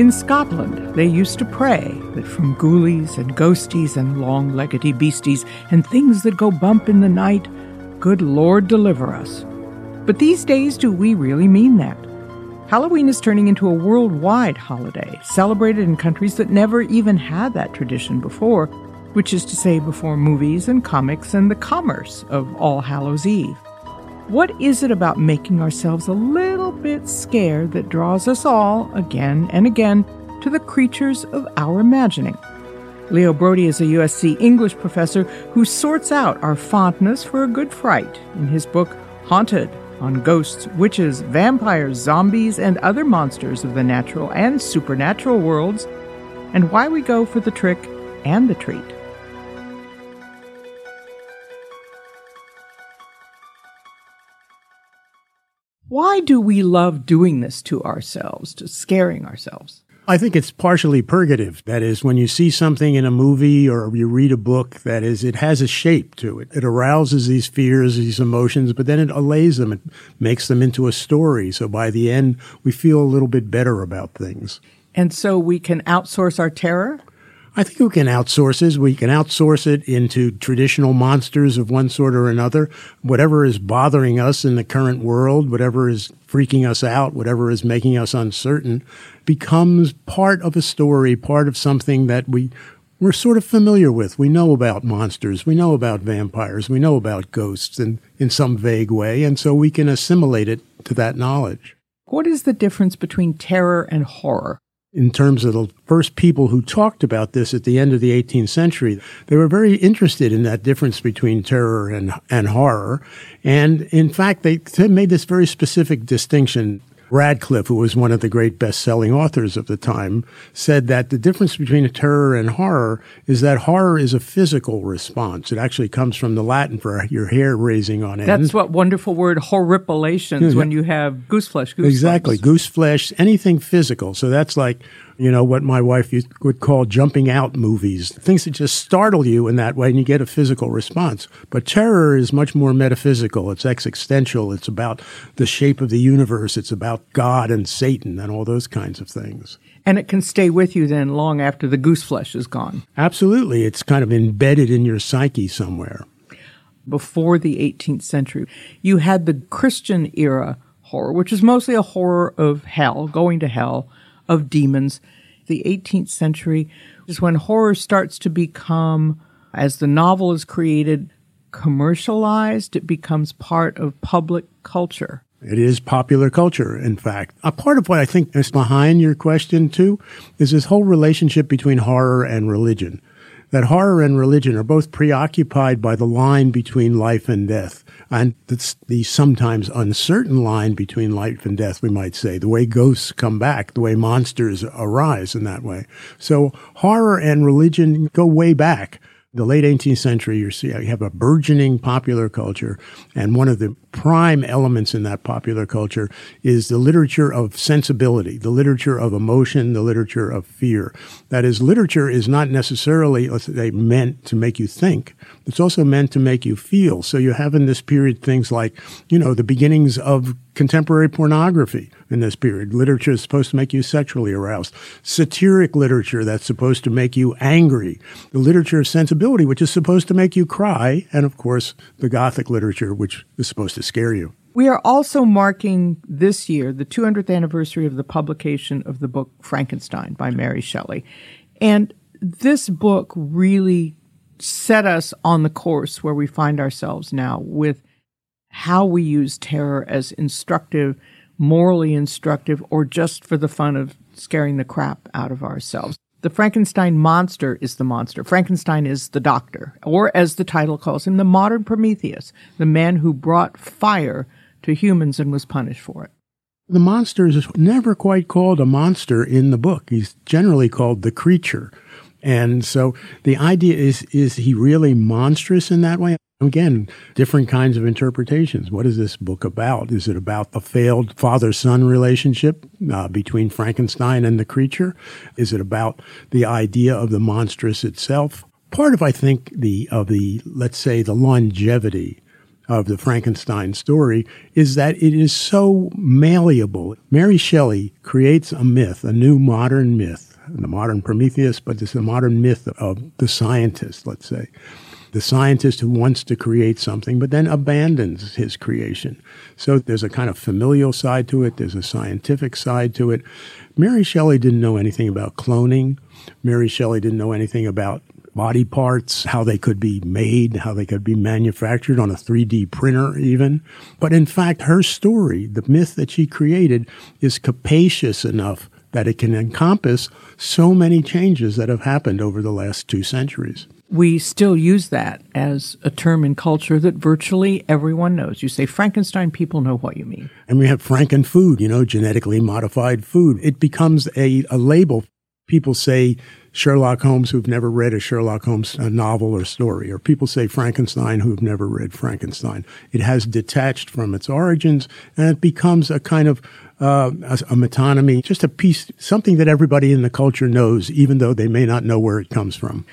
In Scotland, they used to pray that from ghoulies and ghosties and long leggedy beasties and things that go bump in the night, good Lord deliver us. But these days, do we really mean that? Halloween is turning into a worldwide holiday, celebrated in countries that never even had that tradition before, which is to say, before movies and comics and the commerce of All Hallows Eve. What is it about making ourselves a little bit scared that draws us all, again and again, to the creatures of our imagining? Leo Braudy is a USC English professor who sorts out our fondness for a good fright in his book Haunted on ghosts, witches, vampires, zombies, and other monsters of the natural and supernatural worlds, and why we go for the trick and the treat. Why do we love doing this to ourselves, to scaring ourselves? I think it's partially purgative. That is, when you see something in a movie or you read a book, that is, it has a shape to it. It arouses these fears, these emotions, but then it allays them. It makes them into a story. So by the end, we feel a little bit better about things. And so we can outsource our terror? I think we can outsource it. We can outsource it into traditional monsters of one sort or another. Whatever is bothering us in the current world, whatever is freaking us out, whatever is making us uncertain, becomes part of a story, part of something that we we're sort of familiar with. We know about monsters, we know about vampires, we know about ghosts in, in some vague way, and so we can assimilate it to that knowledge. What is the difference between terror and horror? In terms of the first people who talked about this at the end of the 18th century. They were very interested in that difference between terror and, and horror. And in fact, they made this very specific distinction. Radcliffe, who was one of the great best-selling authors of the time, said that the difference between a terror and horror is that horror is a physical response. It actually comes from the Latin for your hair raising on end. That's what wonderful word horripilations when you have goose flesh. Goose exactly, goose flesh, anything physical. So that's like you know, what my wife would call jumping out movies, things that just startle you in that way and you get a physical response. But terror is much more metaphysical. It's existential. It's about the shape of the universe. It's about God and Satan and all those kinds of things. And it can stay with you then long after the goose flesh is gone. Absolutely. It's kind of embedded in your psyche somewhere. Before the 18th century, you had the Christian era horror, which is mostly a horror of hell, going to hell of demons. The 18th century is when horror starts to become, as the novel is created, commercialized. It becomes part of public culture. It is popular culture, in fact. A part of what I think is behind your question, too, is this whole relationship between horror and religion that horror and religion are both preoccupied by the line between life and death. And the sometimes uncertain line between life and death, we might say, the way ghosts come back, the way monsters arise in that way. So horror and religion go way back the late 18th century, you see, you have a burgeoning popular culture, and one of the prime elements in that popular culture is the literature of sensibility, the literature of emotion, the literature of fear. That is, literature is not necessarily, let's say, meant to make you think. It's also meant to make you feel. So you have in this period things like, you know, the beginnings of contemporary pornography in this period. Literature is supposed to make you sexually aroused. Satiric literature that's supposed to make you angry. The literature of sensibility, which is supposed to make you cry. And of course, the Gothic literature, which is supposed to scare you. We are also marking this year the 200th anniversary of the publication of the book Frankenstein by Mary Shelley. And this book really set us on the course where we find ourselves now with how we use terror as instructive, morally instructive, or just for the fun of scaring the crap out of ourselves. The Frankenstein monster is the monster. Frankenstein is the doctor, or as the title calls him, the modern Prometheus, the man who brought fire to humans and was punished for it. The monster is never quite called a monster in the book. He's generally called the creature. And so the idea is, is he really monstrous in that way? Again, different kinds of interpretations. What is this book about? Is it about the failed father son relationship uh, between Frankenstein and the creature? Is it about the idea of the monstrous itself? Part of, I think, the, of the, let's say, the longevity of the Frankenstein story is that it is so malleable. Mary Shelley creates a myth, a new modern myth, the modern Prometheus, but it's a modern myth of the scientist, let's say. The scientist who wants to create something, but then abandons his creation. So there's a kind of familial side to it, there's a scientific side to it. Mary Shelley didn't know anything about cloning. Mary Shelley didn't know anything about body parts, how they could be made, how they could be manufactured on a 3D printer, even. But in fact, her story, the myth that she created, is capacious enough that it can encompass so many changes that have happened over the last two centuries. We still use that as a term in culture that virtually everyone knows. You say Frankenstein, people know what you mean. And we have Franken food, you know, genetically modified food. It becomes a, a label. People say Sherlock Holmes who've never read a Sherlock Holmes novel or story, or people say Frankenstein who've never read Frankenstein. It has detached from its origins and it becomes a kind of uh, a, a metonymy, just a piece, something that everybody in the culture knows, even though they may not know where it comes from.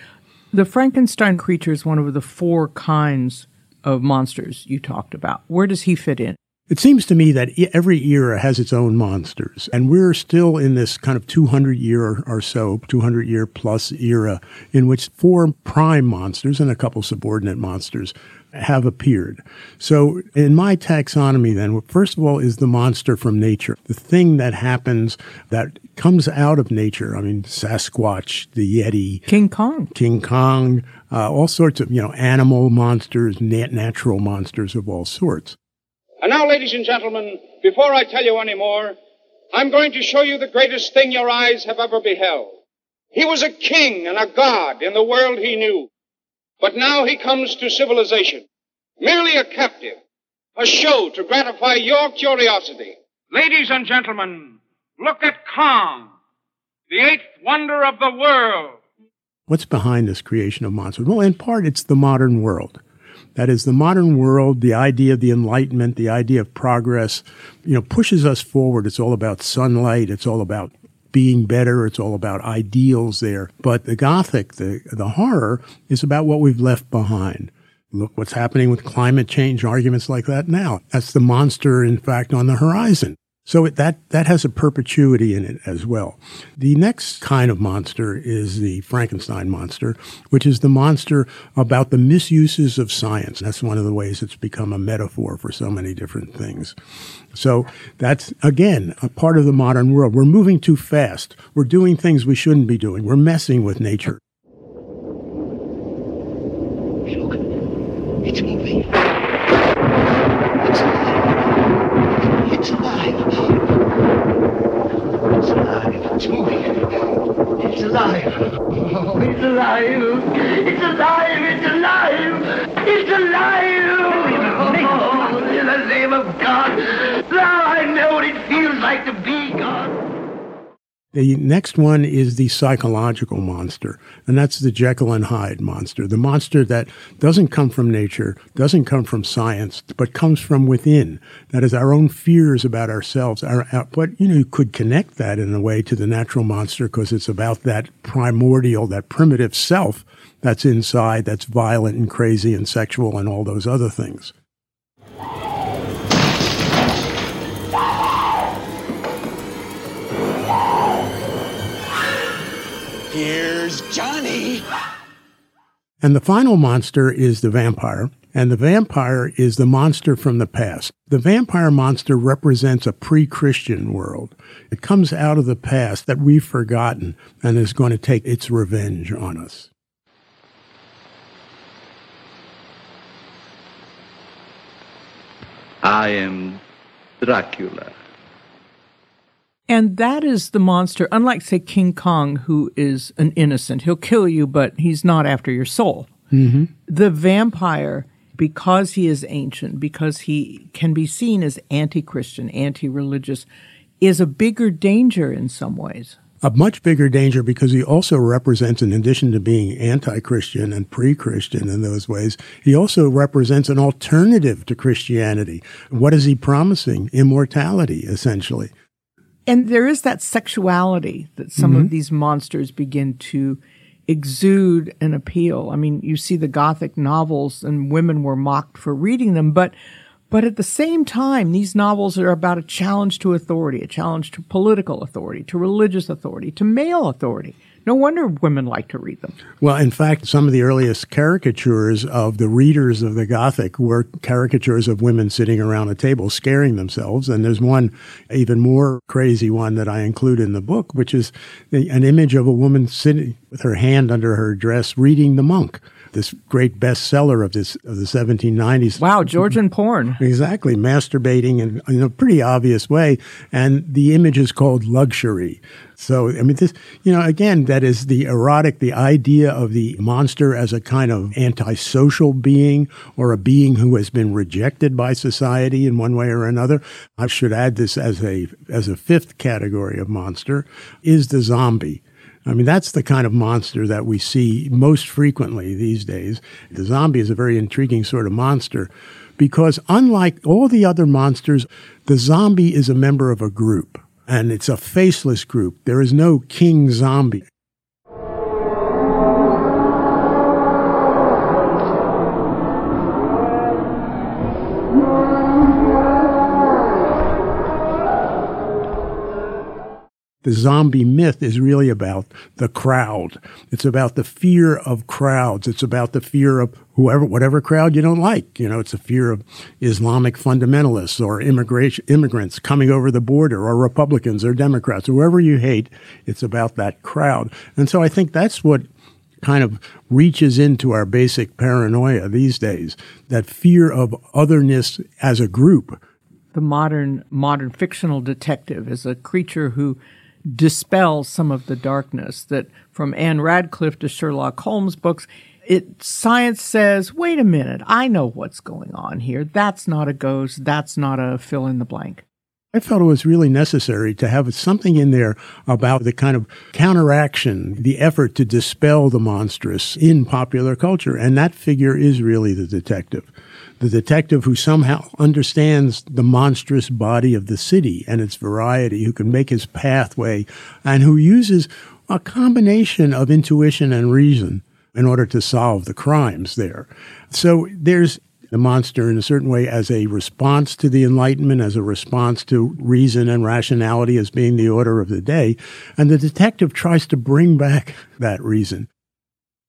The Frankenstein creature is one of the four kinds of monsters you talked about. Where does he fit in? It seems to me that every era has its own monsters, and we're still in this kind of 200 year or so, 200 year plus era in which four prime monsters and a couple subordinate monsters have appeared. So in my taxonomy then, first of all is the monster from nature, the thing that happens that comes out of nature. I mean, Sasquatch, the Yeti, King Kong, King Kong, uh, all sorts of, you know, animal monsters, nat- natural monsters of all sorts. And now, ladies and gentlemen, before I tell you any more, I'm going to show you the greatest thing your eyes have ever beheld. He was a king and a god in the world he knew. But now he comes to civilization, merely a captive, a show to gratify your curiosity. Ladies and gentlemen, look at Kong, the eighth wonder of the world. What's behind this creation of monsters? Well, in part, it's the modern world. That is, the modern world, the idea of the Enlightenment, the idea of progress, you know, pushes us forward. It's all about sunlight. It's all about being better. It's all about ideals there. But the Gothic, the, the horror, is about what we've left behind. Look what's happening with climate change arguments like that now. That's the monster, in fact, on the horizon. So it, that, that has a perpetuity in it as well. The next kind of monster is the Frankenstein monster, which is the monster about the misuses of science. That's one of the ways it's become a metaphor for so many different things. So that's, again, a part of the modern world. We're moving too fast. We're doing things we shouldn't be doing. We're messing with nature. Look, it's moving. The next one is the psychological monster, and that's the Jekyll and Hyde monster, the monster that doesn't come from nature, doesn't come from science, but comes from within. That is our own fears about ourselves. Our, our, but you know, you could connect that in a way to the natural monster because it's about that primordial, that primitive self that's inside, that's violent and crazy and sexual and all those other things. Here's Johnny. And the final monster is the vampire. And the vampire is the monster from the past. The vampire monster represents a pre Christian world. It comes out of the past that we've forgotten and is going to take its revenge on us. I am Dracula. And that is the monster, unlike, say, King Kong, who is an innocent. He'll kill you, but he's not after your soul. Mm-hmm. The vampire, because he is ancient, because he can be seen as anti Christian, anti religious, is a bigger danger in some ways. A much bigger danger because he also represents, in addition to being anti Christian and pre Christian in those ways, he also represents an alternative to Christianity. What is he promising? Immortality, essentially. And there is that sexuality that some mm-hmm. of these monsters begin to exude an appeal. I mean, you see the Gothic novels and women were mocked for reading them, but but at the same time, these novels are about a challenge to authority, a challenge to political authority, to religious authority, to male authority. No wonder women like to read them. Well, in fact, some of the earliest caricatures of the readers of the Gothic were caricatures of women sitting around a table scaring themselves. And there's one even more crazy one that I include in the book, which is an image of a woman sitting with her hand under her dress reading The Monk this great bestseller of this of the 1790s. Wow, Georgian porn. Exactly, masturbating in, in a pretty obvious way, and the image is called luxury. So, I mean, this, you know, again, that is the erotic, the idea of the monster as a kind of antisocial being or a being who has been rejected by society in one way or another. I should add this as a, as a fifth category of monster is the zombie. I mean, that's the kind of monster that we see most frequently these days. The zombie is a very intriguing sort of monster because, unlike all the other monsters, the zombie is a member of a group and it's a faceless group. There is no king zombie. The zombie myth is really about the crowd. It's about the fear of crowds. It's about the fear of whoever, whatever crowd you don't like. You know, it's a fear of Islamic fundamentalists or immigration, immigrants coming over the border or Republicans or Democrats, whoever you hate. It's about that crowd. And so I think that's what kind of reaches into our basic paranoia these days, that fear of otherness as a group. The modern modern fictional detective is a creature who dispel some of the darkness that from Ann Radcliffe to Sherlock Holmes books, it science says, wait a minute, I know what's going on here. That's not a ghost. That's not a fill in the blank. I felt it was really necessary to have something in there about the kind of counteraction, the effort to dispel the monstrous in popular culture. And that figure is really the detective the detective who somehow understands the monstrous body of the city and its variety, who can make his pathway, and who uses a combination of intuition and reason in order to solve the crimes there. So there's the monster in a certain way as a response to the Enlightenment, as a response to reason and rationality as being the order of the day. And the detective tries to bring back that reason.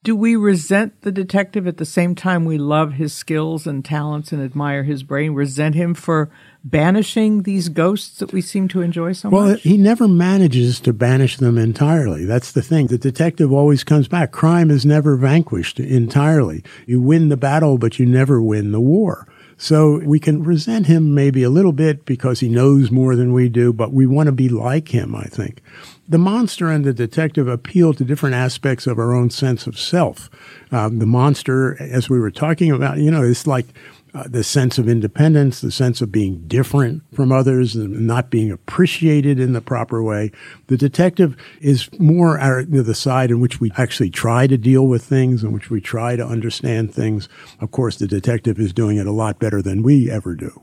Do we resent the detective at the same time we love his skills and talents and admire his brain? Resent him for banishing these ghosts that we seem to enjoy so well, much? Well, he never manages to banish them entirely. That's the thing. The detective always comes back. Crime is never vanquished entirely. You win the battle, but you never win the war. So we can resent him maybe a little bit because he knows more than we do, but we want to be like him, I think the monster and the detective appeal to different aspects of our own sense of self. Um, the monster, as we were talking about, you know, it's like uh, the sense of independence, the sense of being different from others and not being appreciated in the proper way. The detective is more our, the side in which we actually try to deal with things, in which we try to understand things. Of course, the detective is doing it a lot better than we ever do.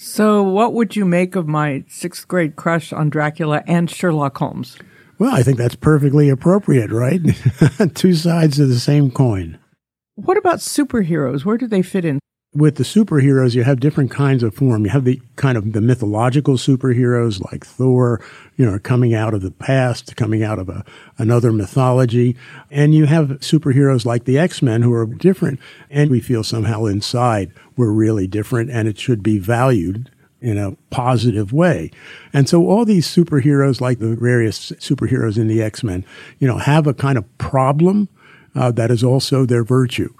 So, what would you make of my sixth grade crush on Dracula and Sherlock Holmes? Well, I think that's perfectly appropriate, right? Two sides of the same coin. What about superheroes? Where do they fit in? With the superheroes, you have different kinds of form. You have the kind of the mythological superheroes like Thor, you know, coming out of the past, coming out of a, another mythology. And you have superheroes like the X-Men who are different. And we feel somehow inside we're really different and it should be valued in a positive way. And so all these superheroes, like the various superheroes in the X-Men, you know, have a kind of problem uh, that is also their virtue.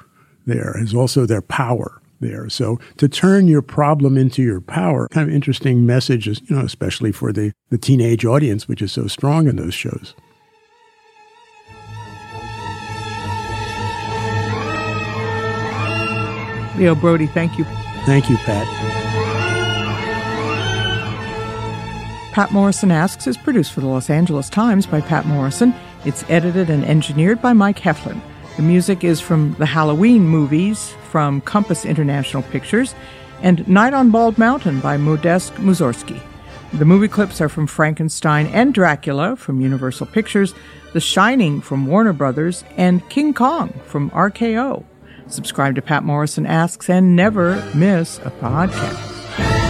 There is also their power there. So to turn your problem into your power, kind of interesting messages, you know, especially for the, the teenage audience, which is so strong in those shows. Leo Braudy, thank you. Thank you, Patt. Patt Morrison Asks is produced for the Los Angeles Times by Patt Morrison. It's edited and engineered by Mike Heflin. The music is from the Halloween movies from Compass International Pictures and Night on Bald Mountain by Modest Mussorgsky. The movie clips are from Frankenstein and Dracula from Universal Pictures, The Shining from Warner Brothers, and King Kong from RKO. Subscribe to Patt Morrison Asks and never miss a podcast.